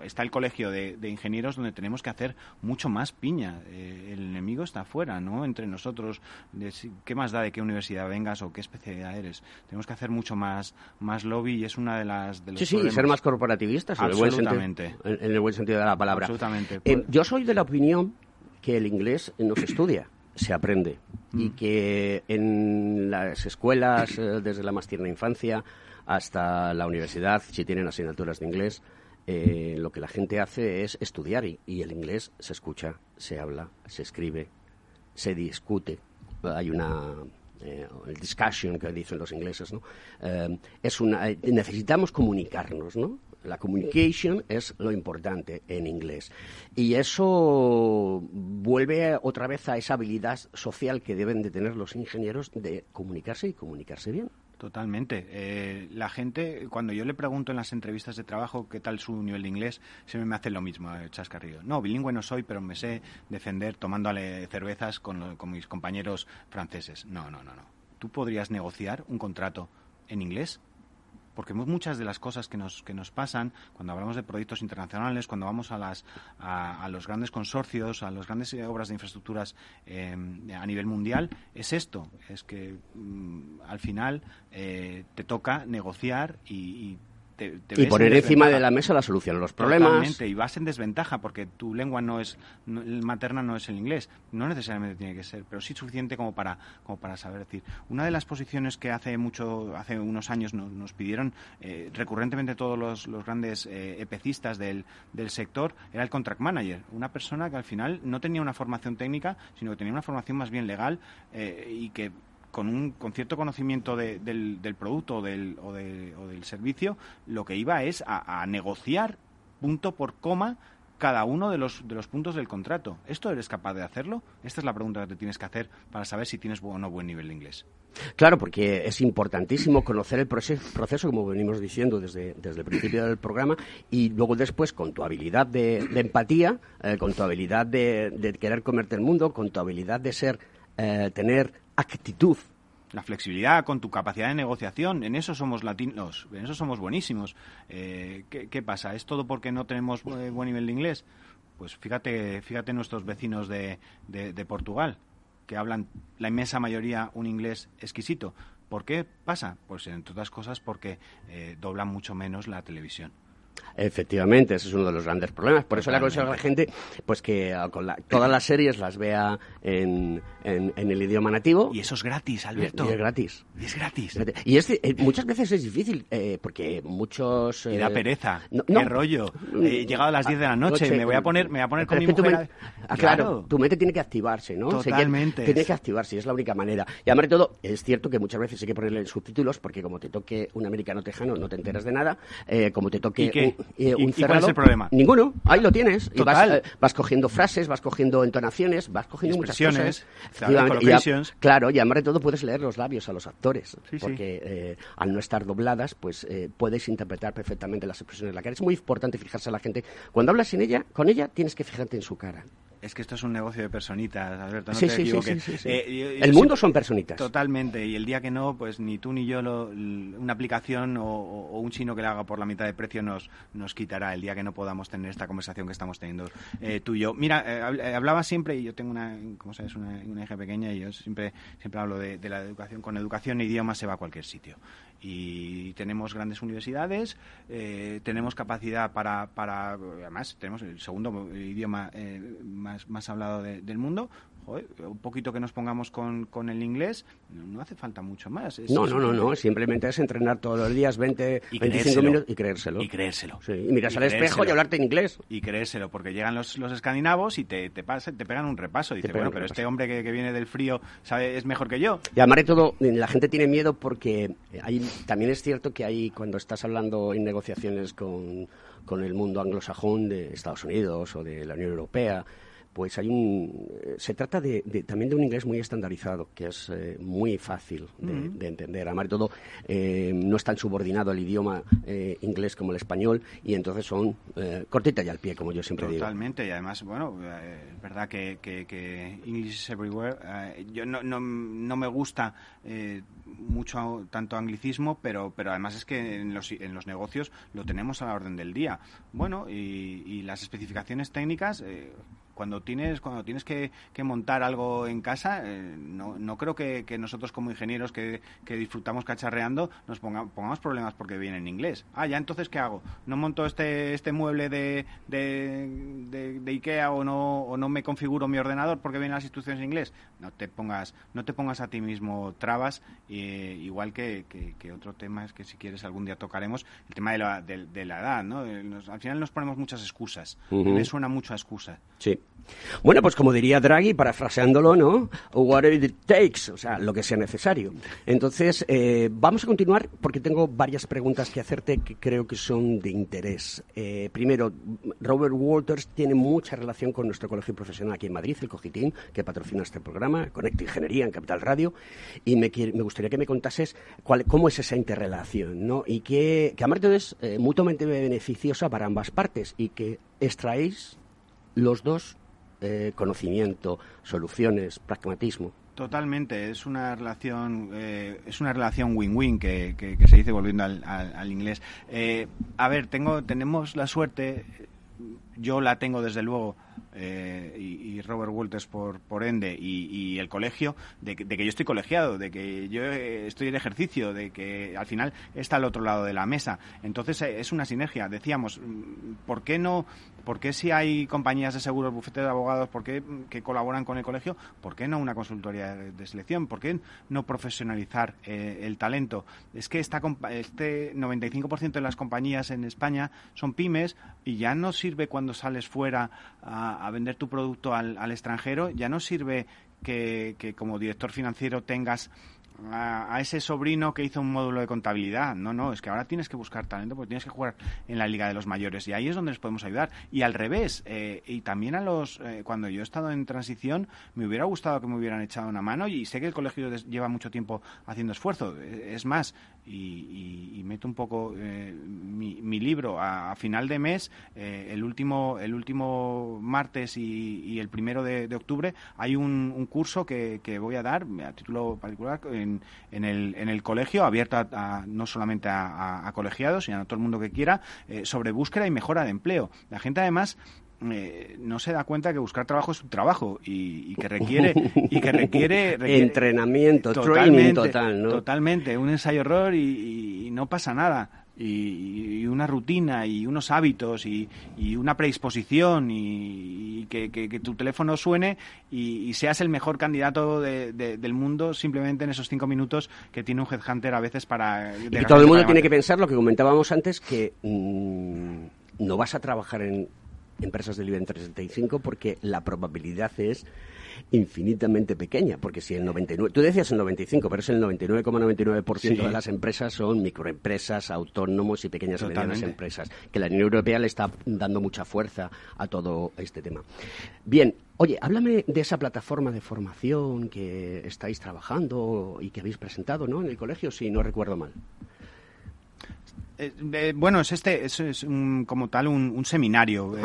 está el colegio de, de, ingenieros donde tenemos que hacer mucho más piña. Eh, el enemigo está afuera, ¿no? Entre nosotros, de, ¿qué más da de qué universidad vengas o qué especialidad eres? Tenemos que hacer mucho más, más lobby y es una de las... De los sí, sí, ser más corporativistas en el, buen en, en el buen sentido de la palabra. Absolutamente. Eh, yo soy de la opinión que el inglés no se estudia, se aprende. Mm. Y que en las escuelas, eh, desde la más tierna infancia hasta la universidad, si tienen asignaturas de inglés, eh, lo que la gente hace es estudiar y, y, el inglés se escucha, se habla, se escribe, se discute. Hay una eh, el discussion que dicen los ingleses, ¿no? Eh, es una, necesitamos comunicarnos, ¿no? La communication es lo importante en inglés. Y eso vuelve otra vez a esa habilidad social que deben de tener los ingenieros de comunicarse y comunicarse bien. Totalmente. Eh, la gente, cuando yo le pregunto en las entrevistas de trabajo qué tal su nivel de inglés, siempre me hace lo mismo, eh, chascarrillo. No, bilingüe no soy, pero me sé defender tomándole cervezas con, con mis compañeros franceses. No, no, no, no. ¿Tú podrías negociar un contrato en inglés? Porque muchas de las cosas que nos, que nos pasan cuando hablamos de proyectos internacionales, cuando vamos a, las, a, los grandes consorcios, a las grandes obras de infraestructuras eh, a nivel mundial, es esto, es que mm, al final eh, te toca negociar y, y te, te y poner encima de la mesa la solución a los problemas. Totalmente, y vas en desventaja porque tu lengua no es no, materna no es el inglés, no necesariamente tiene que ser, pero sí suficiente como para como para saber decir. Una de las posiciones que hace mucho hace unos años nos, nos pidieron eh, recurrentemente todos los, los grandes eh, epecistas del, del sector era el contract manager, una persona que al final no tenía una formación técnica, sino que tenía una formación más bien legal eh, y que con un con cierto conocimiento de, del, del, producto o del, o, de, o del, servicio, lo que iba es a, negociar punto por coma cada uno de los, de los puntos del contrato. ¿Esto eres capaz de hacerlo? Esta es la pregunta que te tienes que hacer para saber si tienes o no buen nivel de inglés. Claro, porque es importantísimo conocer el proceso, como venimos diciendo desde, desde el principio del programa, y luego después con tu habilidad de, de empatía, eh, con tu habilidad de, de, querer comerte el mundo, con tu habilidad de ser, eh, tener actitud la flexibilidad, con tu capacidad de negociación. En eso somos latinos, en eso somos buenísimos. Eh, ¿qué, ¿qué, pasa? ¿Es todo porque no tenemos eh, buen nivel de inglés? Pues fíjate, fíjate nuestros vecinos de, de, de, Portugal, que hablan la inmensa mayoría un inglés exquisito. ¿Por qué pasa? Pues entre otras cosas porque eh, doblan mucho menos la televisión. Efectivamente, ese es uno de los grandes problemas. Por eso le aconsejo a la gente pues que con la, todas las series las vea en, en, en, el idioma nativo. Y eso es gratis, Alberto. Y, es gratis. Y es gratis. Y es, eh, muchas veces es difícil, eh, porque muchos... Eh, y da pereza. No, no. Qué rollo. He llegado a las 10 de la noche, noche, me voy a poner, me voy a poner con mi mujer... Ah, claro, claro, tu mente tiene que activarse, ¿no? Totalmente. O sea, tiene que activarse, es la única manera. Y además de todo, es cierto que muchas veces hay que ponerle subtítulos, porque como te toque un americano tejano no te enteras de nada, eh, como te toque ¿Y un, eh, un ¿Y, cerrado, ¿Y cuál es el problema? Ninguno, ahí lo tienes. Total. Y vas, eh, vas, cogiendo frases, vas cogiendo entonaciones, vas cogiendo muchas cosas. Y a, claro, y además de todo puedes leer los labios a los actores, sí, porque sí. Eh, al no estar dobladas, pues eh, puedes interpretar perfectamente las expresiones de la cara. Es muy importante fijarse a la gente. Cuando hablas en ella, con ella, tienes que fijarte en su cara. Es que esto es un negocio de personitas, Alberto, no sí, te sí, equivoques. Sí, sí, eh, yo, yo el mundo son personitas. Totalmente, y el día que no, pues ni tú ni yo, lo, una aplicación o, o, un chino que le haga por la mitad de precio nos, nos quitará el día que no podamos tener esta conversación que estamos teniendo eh, tú y yo. Mira, eh, hablaba siempre, y yo tengo una, como sabes, una, una hija pequeña y yo siempre, siempre hablo de, de la educación. Con educación e idioma se va a cualquier sitio y tenemos grandes universidades, eh, tenemos capacidad para, para, además tenemos el segundo idioma eh, más, más hablado de, del mundo, Joder, un poquito que nos pongamos con, con el inglés, no, no, hace falta mucho más. Es, no, no, no, no, simplemente es entrenar todos los días 20, y 25 minutos y creérselo. Y creérselo. Sí, y miras y al espejo y hablarte en inglés. Y creérselo, porque llegan los, los escandinavos y te, te, pasan, te pegan un repaso. Dices, bueno, pero este hombre que, que, viene del frío sabe es mejor que yo. Y además de todo, la gente tiene miedo porque hay, también es cierto que hay, cuando estás hablando en negociaciones con, con el mundo anglosajón de Estados Unidos o de la Unión Europea, pues hay un eh, se trata de, también de un inglés muy estandarizado que es eh, muy fácil de, entender. Además de todo eh, no es tan subordinado al idioma inglés como el español y entonces son cortita y al pie como yo siempre digo. Totalmente y además bueno es verdad que, que, English is everywhere yo no, no, no, me gusta mucho tanto anglicismo pero pero además es que en los, en los negocios lo tenemos a la orden del día. Bueno y, y las especificaciones técnicas cuando tienes cuando tienes que, montar algo en casa eh, no, no creo que, nosotros como ingenieros que, disfrutamos cacharreando nos pongamos problemas porque viene en inglés. Ah ya entonces qué hago no monto este este mueble de, de, de, Ikea o no o no me configuro mi ordenador porque vienen las instrucciones en inglés no te pongas no te pongas a ti mismo trabas igual que, otro tema es que si quieres algún día tocaremos el tema de la, de, la edad no eh, al final nos ponemos muchas excusas. Me suena mucho a excusa. Sí bueno, pues como diría Draghi, parafraseándolo, ¿no? Whatever it takes, o sea, lo que sea necesario. Entonces, eh, vamos a continuar porque tengo varias preguntas que hacerte que creo que son de interés. Eh, primero, Robert Walters tiene mucha relación con nuestro colegio profesional aquí en Madrid, el Cogitín, que patrocina este programa, Conecta Ingeniería en Capital Radio, y me, gustaría que me contases cómo es esa interrelación, ¿no? Y que, que además es eh, mutuamente beneficiosa para ambas partes y que extraéis los dos eh, conocimiento, soluciones, pragmatismo. Totalmente, es una relación, eh, es una relación win-win que, se dice volviendo al, inglés. Eh, a ver, tengo, tenemos la suerte, yo la tengo desde luego, y, Robert Walters por, por ende y, el colegio de que, yo estoy colegiado, de que yo estoy en ejercicio, de que al final está al otro lado de la mesa. Entonces es una sinergia. Decíamos, ¿por qué no ¿Por qué si hay compañías de seguros, bufetes de abogados, por qué que colaboran con el colegio, por qué no una consultoría de selección? ¿Por qué no profesionalizar eh, el talento? Es que esta, este 95% de las compañías en España son pymes y ya no sirve cuando sales fuera a, vender tu producto al, extranjero, ya no sirve que, que como director financiero tengas a, ese sobrino que hizo un módulo de contabilidad. No, no, es que ahora tienes que buscar talento porque tienes que jugar en la Liga de los Mayores y ahí es donde les podemos ayudar. Y al revés, eh, y también a los, eh, cuando yo he estado en transición, me hubiera gustado que me hubieran echado una mano y sé que el colegio lleva mucho tiempo haciendo esfuerzo. Es más, y, meto un poco eh, mi, libro a, final de mes, el último el último martes y, el primero de, octubre hay un, curso que, voy a dar a título particular en, el, en el colegio, abierto no solamente a, colegiados, sino a todo el mundo que quiera, eh, sobre búsqueda y mejora de empleo. La gente además eh, no se da cuenta que buscar trabajo es un trabajo y, que requiere y que requiere, entrenamiento, training total, ¿no? Totalmente, un ensayo error y, no pasa nada y, una rutina y unos hábitos y, una predisposición y, que, tu teléfono suene y, seas el mejor candidato del mundo simplemente en esos cinco minutos que tiene un headhunter a veces para... Y todo el mundo tiene que pensar lo que comentábamos antes, que mm, no vas a trabajar en empresas del IBM 365 porque la probabilidad es infinitamente pequeña, porque si el 99, tú decías el 95, pero es el 99,99% de las empresas son microempresas, autónomos y pequeñas y medianas empresas, que la Unión Europea le está dando mucha fuerza a todo este tema. Bien, Oye, háblame de esa plataforma de formación que estáis trabajando y que habéis presentado ¿no? en el colegio, si no recuerdo mal. Eh, bueno, es este, es, como tal un, seminario, eh,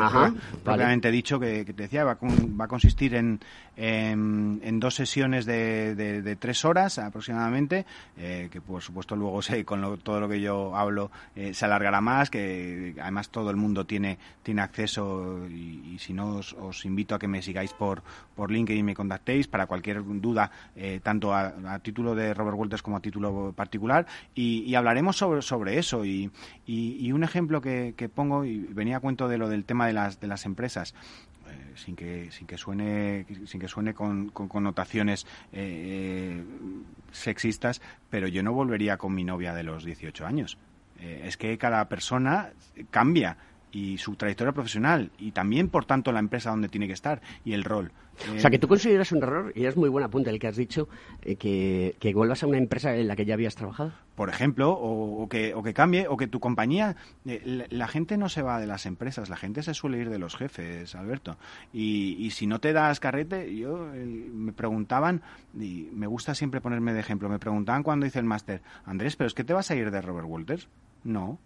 propiamente dicho, que, te decía, va, va a consistir en, en, dos sesiones de, de, tres horas aproximadamente, eh, que por supuesto luego sé, con todo lo que yo hablo eh, se alargará más, que además todo el mundo tiene, tiene acceso y, si no os, invito a que me sigáis por, por LinkedIn y me contactéis para cualquier duda, eh, tanto a, título de Robert Walters como a título particular y, hablaremos sobre, sobre eso y, y, un ejemplo que, que pongo y venía a cuento de lo del tema de las, de las empresas sin que sin que suene sin que suene con, connotaciones eh, sexistas pero yo no volvería con mi novia de los 18 años. Eh, es que cada persona cambia y su trayectoria profesional y también, por tanto, la empresa donde tiene que estar y el rol. O sea, que tú consideras un error, y es muy buen apunte el que has dicho, eh, que, que, vuelvas a una empresa en la que ya habías trabajado. Por ejemplo, o, que, o que cambie, o que tu compañía... Eh, la, gente no se va de las empresas, la gente se suele ir de los jefes, Alberto. Y, y si no te das carrete, yo me preguntaban, y me gusta siempre ponerme de ejemplo, me preguntaban cuando hice el máster, Andrés, ¿pero es que te vas a ir de Robert Walters? No,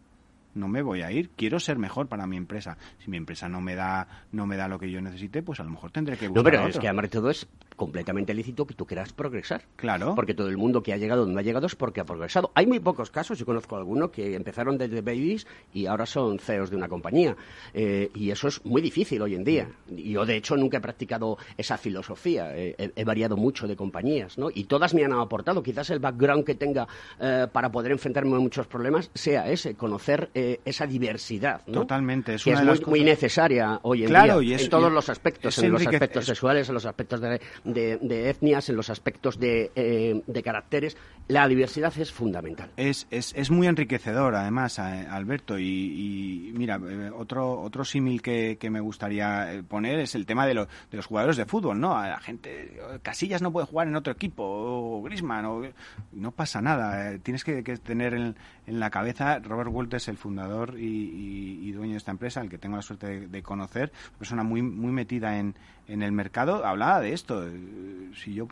no me voy a ir, quiero ser mejor para mi empresa. Si mi empresa no me da no me da lo que yo necesite, pues a lo mejor tendré que buscar No, pero es que además de todo es completamente lícito que tú quieras progresar. Claro. Porque todo el mundo que ha llegado donde ha llegado es porque ha progresado. Hay muy pocos casos, yo conozco algunos que empezaron desde babies y ahora son CEOs de una compañía. Eh, y eso es muy difícil hoy en día. Yo, de hecho, nunca he practicado esa filosofía. he, variado mucho de compañías, ¿no? Y todas me han aportado. Quizás el background que tenga eh, para poder enfrentarme a muchos problemas sea ese, conocer eh, esa diversidad. Totalmente. Es, una es muy, necesaria hoy en día. Y en todos los aspectos, en los aspectos sexuales, en los aspectos de, de, etnias, en los aspectos de, eh, de, caracteres. La diversidad es fundamental. Es, es, es muy enriquecedor, además, eh, Alberto. Y, mira, eh, otro, otro símil que, que, me gustaría poner es el tema de, de, los jugadores de fútbol, ¿no? La gente, Casillas no puede jugar en otro equipo, o Grisman, o, no pasa nada. Tienes que, tener en, en, la cabeza, Robert Walters, el fundador y, dueño de esta empresa, el que tengo la suerte de, conocer, una persona muy, muy metida en, el mercado hablaba de esto. Si yo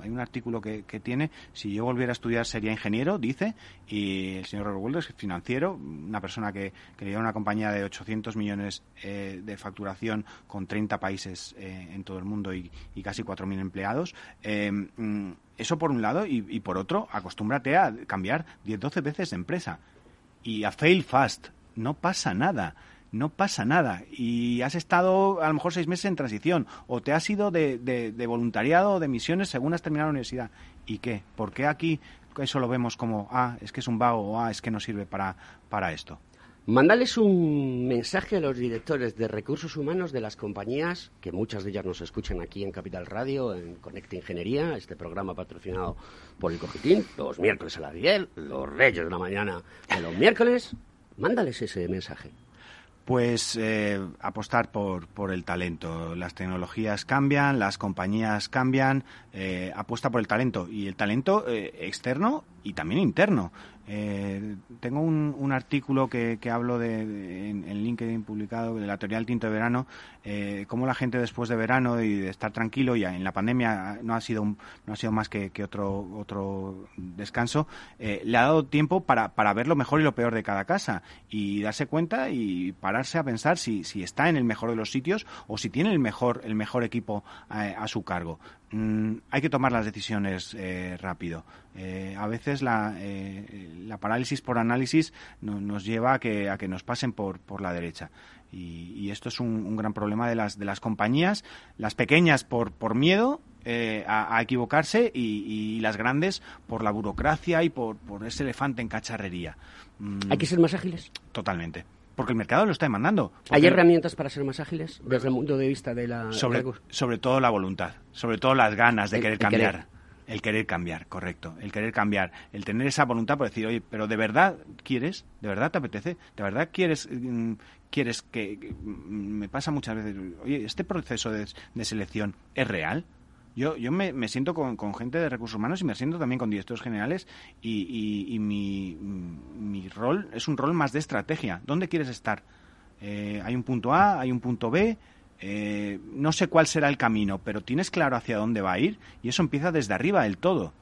hay un artículo que, tiene, si yo volviera a estudiar sería ingeniero, dice, y el señor Robert es financiero, una persona que, que una compañía de 800 millones eh, de facturación con 30 países eh, en todo el mundo y, casi 4.000 empleados. Eh, mm, eso por un lado, y, por otro, acostúmbrate a cambiar 10-12 veces de empresa y a fail fast. No pasa nada no pasa nada. Y has estado a lo mejor seis meses en transición, o te has ido de, de, voluntariado o de misiones según has terminado la universidad. ¿Y qué? ¿Por qué aquí eso lo vemos como, ah, es que es un vago, o ah, es que no sirve para, para esto? Mándales un mensaje a los directores de recursos humanos de las compañías, que muchas de ellas nos escuchan aquí en Capital Radio, en Conecta Ingeniería, este programa patrocinado por el Cogitín, los miércoles a la 10, los reyes de la mañana de los miércoles. Mándales ese mensaje. Pues eh, apostar por, por el talento. Las tecnologías cambian, las compañías cambian, eh, apuesta por el talento. Y el talento eh, externo y también interno. Eh, tengo un, un, artículo que, que hablo de, en, LinkedIn publicado de la teoría del tinto de verano, eh, cómo la gente después de verano y de estar tranquilo, ya en la pandemia no ha sido, no ha sido más que, que otro, otro descanso, eh, le ha dado tiempo para, para ver lo mejor y lo peor de cada casa y darse cuenta y pararse a pensar si, si está en el mejor de los sitios o si tiene el mejor, el mejor equipo a su cargo. Mm, hay que tomar las decisiones eh, rápido. Eh, a veces la, eh, la, parálisis por análisis nos lleva a que, a que nos pasen por, por la derecha. Y, esto es un, gran problema de las, de las compañías, las pequeñas por, por miedo a, equivocarse y, las grandes por la burocracia y por, por ese elefante en cacharrería. Mm. ¿Hay que ser más ágiles? Totalmente porque el mercado lo está demandando. ¿Hay herramientas para ser más ágiles desde el punto de vista de la... Sobre, sobre todo la voluntad, sobre todo las ganas de querer cambiar. El querer cambiar, correcto. El querer cambiar. El tener esa voluntad por decir, oye, pero ¿de verdad quieres? ¿De verdad te apetece? ¿De verdad quieres, mm, quieres que... Mm, me pasa muchas veces, oye, ¿este proceso de, selección es real? Yo, yo me, siento con, con, gente de recursos humanos y me siento también con directores generales y, y, mi, mi, rol es un rol más de estrategia. ¿Dónde quieres estar? Eh, hay un punto A, hay un punto B, eh, no sé cuál será el camino, pero tienes claro hacia dónde va a ir y eso empieza desde arriba del todo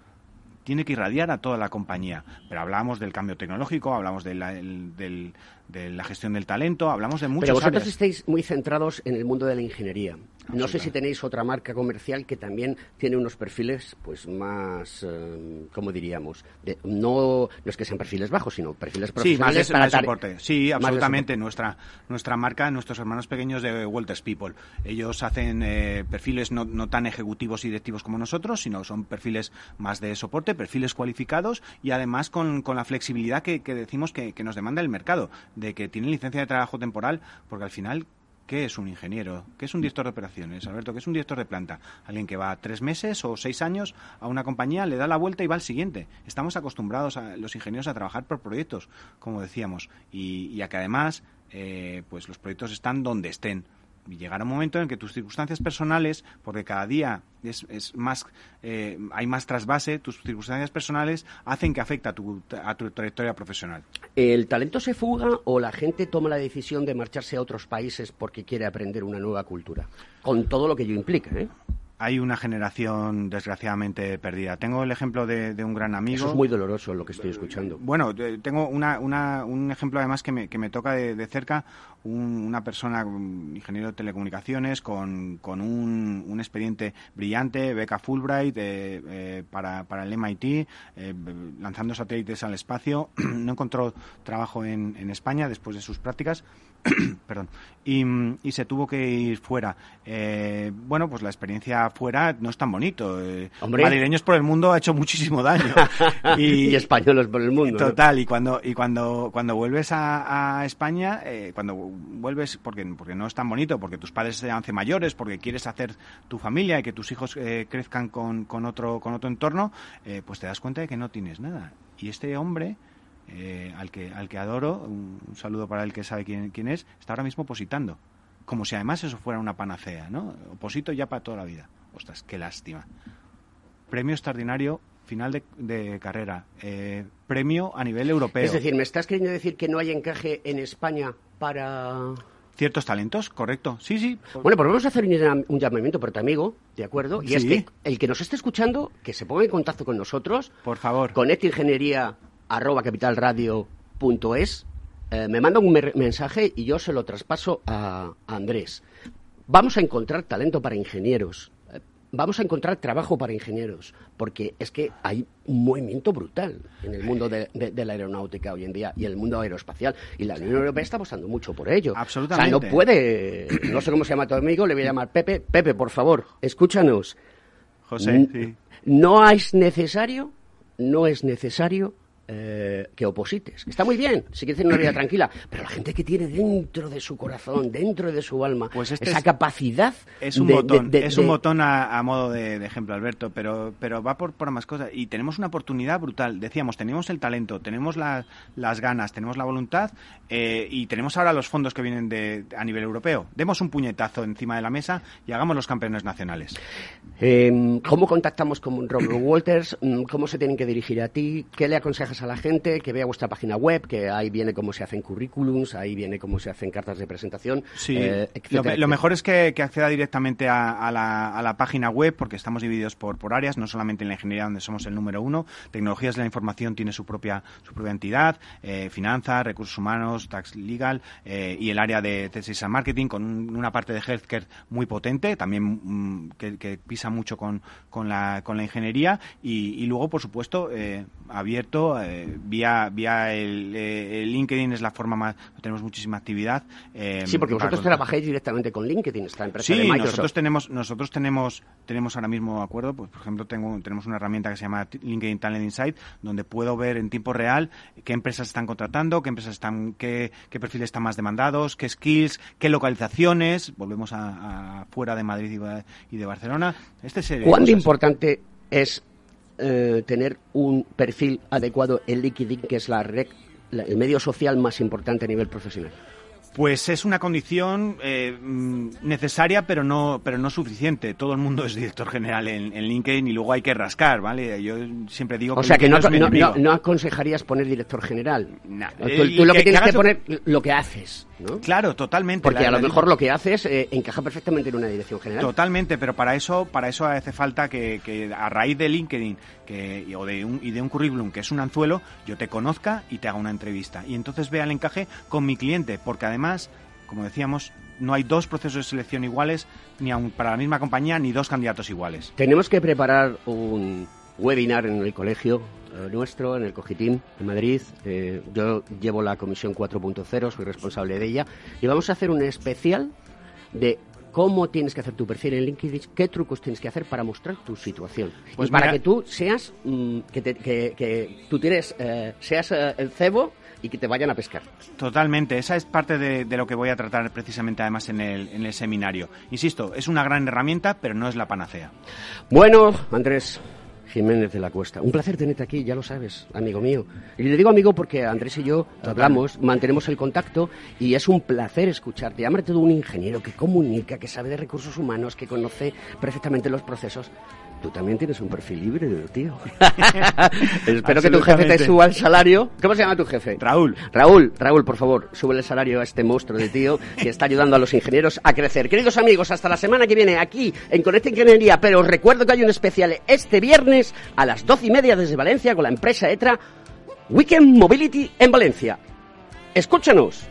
tiene que irradiar a toda la compañía. Pero hablamos del cambio tecnológico, hablamos de la, del, de la gestión del talento, hablamos de muchas Pero vosotros estáis muy centrados en el mundo de la ingeniería. No sé si tenéis otra marca comercial que también tiene unos perfiles pues más, eh, ¿cómo diríamos? no, no es que sean perfiles bajos, sino perfiles profesionales sí, más de, soporte. Sí, absolutamente. Nuestra, nuestra marca, nuestros hermanos pequeños de Walters People. Ellos hacen eh, perfiles no, no tan ejecutivos y directivos como nosotros, sino son perfiles más de soporte, perfiles cualificados y además con, con la flexibilidad que, que decimos que, que nos demanda el mercado, de que tienen licencia de trabajo temporal, porque al final ¿Qué es un ingeniero? ¿Qué es un director de operaciones? Alberto, ¿qué es un director de planta? Alguien que va tres meses o seis años a una compañía, le da la vuelta y va al siguiente. Estamos acostumbrados a los ingenieros a trabajar por proyectos, como decíamos, y, a que además eh, pues los proyectos están donde estén y llegará un momento en que tus circunstancias personales, porque cada día es, más, eh, hay más trasvase, tus circunstancias personales hacen que afecte a tu, a tu trayectoria profesional. ¿El talento se fuga o la gente toma la decisión de marcharse a otros países porque quiere aprender una nueva cultura? Con todo lo que ello implica, ¿eh? Hay una generación desgraciadamente perdida. Tengo el ejemplo de, un gran amigo. Eso es muy doloroso lo que estoy escuchando. Bueno, tengo una, un ejemplo además que me, que me toca de, cerca, una persona, un ingeniero de telecomunicaciones, con, con un, un expediente brillante, beca Fulbright eh, eh, para, para el MIT, eh, lanzando satélites al espacio. no encontró trabajo en, en España después de sus prácticas perdón, y, se tuvo que ir fuera. Eh, bueno, pues la experiencia fuera no es tan bonito. Eh, Madrileños por el mundo ha hecho muchísimo daño. y, españoles por el mundo. Total, y cuando y cuando cuando vuelves a, España, eh, cuando vuelves, porque, porque no es tan bonito, porque tus padres se hacen mayores, porque quieres hacer tu familia y que tus hijos eh, crezcan con, con, otro, con otro entorno, pues te das cuenta de que no tienes nada. Y este hombre eh, al, que, al que adoro, un, saludo para el que sabe quién, quién es, está ahora mismo opositando. Como si además eso fuera una panacea, ¿no? Oposito ya para toda la vida. Ostras, qué lástima. Premio extraordinario final de, carrera, eh, premio a nivel europeo. Es decir, ¿me estás queriendo decir que no hay encaje en España para ciertos talentos, correcto. Sí, sí. Bueno, pues vamos a hacer un, llamamiento por tu amigo, ¿de acuerdo? Y es que el que nos esté escuchando, que se ponga en contacto con nosotros. Por favor. Con Ingeniería arroba capitalradio.es, eh, me manda un mensaje y yo se lo traspaso a, Andrés. Vamos a encontrar talento para ingenieros. Eh, vamos a encontrar trabajo para ingenieros, porque es que hay un movimiento brutal en el mundo de, la aeronáutica hoy en día y en el mundo aeroespacial. Y la Unión Europea está apostando mucho por ello. Absolutamente. O sea, no puede, no sé cómo se llama tu amigo, le voy a llamar Pepe. Pepe, por favor, escúchanos. José, sí. No es necesario, no es necesario eh, que oposites. Está muy bien, si quieres tener una vida tranquila, pero la gente que tiene dentro de su corazón, dentro de su alma, pues este esa capacidad. Es un botón, es un botón a, modo de, ejemplo, Alberto, pero, pero va por, por más cosas. Y tenemos una oportunidad brutal. Decíamos, tenemos el talento, tenemos las ganas, tenemos la voluntad eh, y tenemos ahora los fondos que vienen de, a nivel europeo. Demos un puñetazo encima de la mesa y hagamos los campeones nacionales. Em, ¿Cómo contactamos con Robert Walters? ¿Cómo se tienen que dirigir a ti? ¿Qué le aconsejas a la gente que vea vuestra página web, que ahí viene cómo se hacen currículums, ahí viene cómo se hacen cartas de presentación. Sí, eh, lo, mejor es que, acceda directamente a, la, página web, porque estamos divididos por, por áreas, no solamente en la ingeniería, donde somos el número uno. Tecnologías de la información tiene su propia, su propia entidad, eh, finanzas, recursos humanos, tax legal eh, y el área de tesis and marketing, con una parte de healthcare muy potente, también mm, que, pisa mucho con, con, la, con la ingeniería, y, luego, por supuesto, abierto vía, vía el, eh, LinkedIn es la forma más, tenemos muchísima actividad. Eh, sí, porque vosotros trabajáis directamente con LinkedIn, esta empresa sí, de Microsoft. nosotros tenemos, nosotros tenemos, tenemos ahora mismo acuerdo, pues por ejemplo tengo, tenemos una herramienta que se llama LinkedIn Talent Insight, donde puedo ver en tiempo real qué empresas están contratando, qué empresas están, qué, qué perfiles están más demandados, qué skills, qué localizaciones, volvemos a, fuera de Madrid y de Barcelona. Este sería ¿Cuán importante es eh, tener un perfil adecuado en LinkedIn, que es la red, el medio social más importante a nivel profesional? Pues es una condición eh, mm, necesaria, pero no, pero no suficiente. Todo el mundo es director general en, LinkedIn y luego hay que rascar, ¿vale? Yo siempre digo. O sea que no, no, aconsejarías poner director general. Tú, lo que, tienes que, poner lo que haces. ¿no? Claro, totalmente. Porque a lo mejor lo que haces eh, encaja perfectamente en una dirección general. Totalmente, pero para eso, para eso hace falta que, a raíz de LinkedIn que, o de un, y de un currículum que es un anzuelo, yo te conozca y te haga una entrevista. Y entonces vea el encaje con mi cliente, porque además además, como decíamos, no hay dos procesos de selección iguales, ni aun para la misma compañía, ni dos candidatos iguales. Tenemos que preparar un webinar en el colegio eh, nuestro, en el Cogitín, en Madrid. Eh, yo llevo la comisión 4.0, soy responsable de ella. Y vamos a hacer un especial de cómo tienes que hacer tu perfil en LinkedIn, qué trucos tienes que hacer para mostrar tu situación. Pues y para mira- que tú seas, mm, que, te- que- que tú tienes, eh, seas eh, el cebo y que te vayan a pescar. Totalmente, esa es parte de, de lo que voy a tratar precisamente además en el, en el seminario. Insisto, es una gran herramienta, pero no es la panacea. Bueno, Andrés Jiménez de la Cuesta, un placer tenerte aquí, ya lo sabes, amigo mío. Y le digo amigo porque Andrés y yo hablamos, mantenemos el contacto y es un placer escucharte. Llámate de un ingeniero que comunica, que sabe de recursos humanos, que conoce perfectamente los procesos. Tú también tienes un perfil híbrido, tío. Espero que tu jefe te suba el salario. ¿Cómo se llama tu jefe? Raúl. Raúl, Raúl, por favor, sube el salario a este monstruo de tío que está ayudando a los ingenieros a crecer. Queridos amigos, hasta la semana que viene aquí en Conecta Ingeniería, pero os recuerdo que hay un especial este viernes a las doce y media desde Valencia con la empresa ETRA Weekend Mobility en Valencia. Escúchanos.